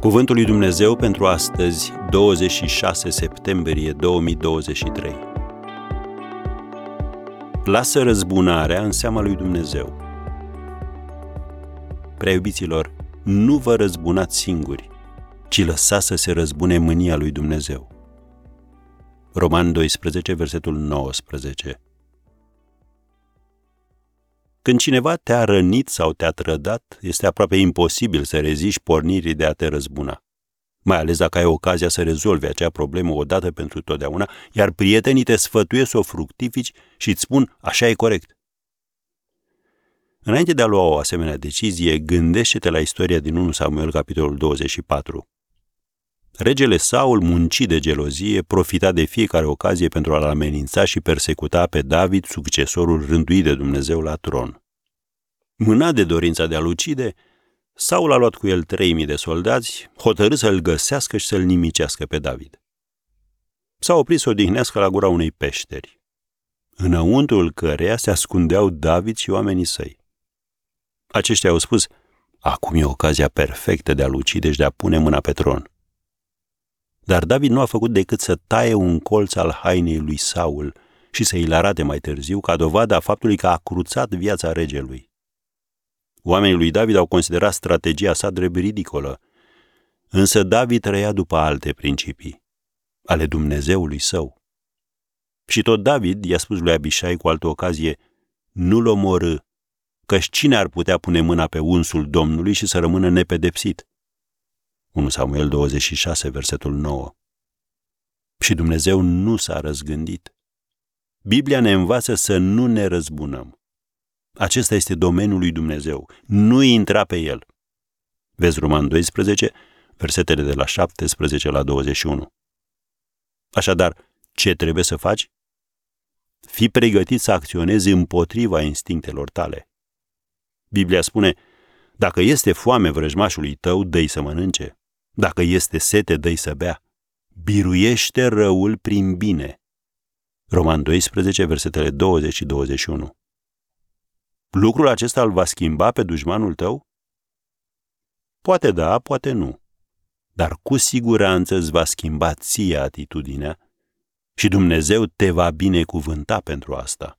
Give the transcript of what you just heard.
Cuvântul lui Dumnezeu pentru astăzi, 26 septembrie 2023. Lasă răzbunarea în seama lui Dumnezeu. Prea iubiților, nu vă răzbunați singuri, ci lăsați să se răzbune mânia lui Dumnezeu. Roman 12, versetul 19. Când cineva te-a rănit sau te-a trădat, este aproape imposibil să reziști pornirii de a te răzbuna. Mai ales dacă ai ocazia să rezolvi acea problemă odată pentru totdeauna, iar prietenii te sfătuiesc să o fructifici și îți spun așa e corect. Înainte de a lua o asemenea decizie, gândește-te la istoria din 1 Samuel, capitolul 24. Regele Saul, muncit de gelozie, profita de fiecare ocazie pentru a-l amenința și persecuta pe David, succesorul rânduit de Dumnezeu la tron. Mânat de dorința de a-l ucide, Saul a luat cu el 3000 de soldați, hotărât să-l găsească și să-l nimicească pe David. S-a oprit să odihnească la gura unei peșteri, înăuntrul căreia se ascundeau David și oamenii săi. Aceștia au spus, acum e ocazia perfectă de a-l ucide și de a pune mâna pe tron. Dar David nu a făcut decât să taie un colț al hainei lui Saul și să i-l arate mai târziu ca dovadă a faptului că a cruțat viața regelui. Oamenii lui David au considerat strategia sa drept ridicolă, însă David trăia după alte principii, ale Dumnezeului său. Și tot David i-a spus lui Abishai cu altă ocazie, nu-l omorâ, căci cine ar putea pune mâna pe unsul Domnului și să rămână nepedepsit? 1 Samuel 26, versetul 9. Și Dumnezeu nu s-a răzgândit. Biblia ne învață să nu ne răzbunăm. Acesta este domeniul lui Dumnezeu. Nu intra pe el. Vezi Roman 12, versetele de la 17 la 21. Așadar, ce trebuie să faci? Fii pregătit să acționezi împotriva instinctelor tale. Biblia spune, dacă este foame vrăjmașului tău, dă să mănânce. Dacă este sete, dă să bea. Biruiește răul prin bine. Roman 12, versetele 20 și 21. Lucrul acesta îl va schimba pe dușmanul tău? Poate da, poate nu. Dar cu siguranță îți va schimba ție atitudinea și Dumnezeu te va binecuvânta pentru asta.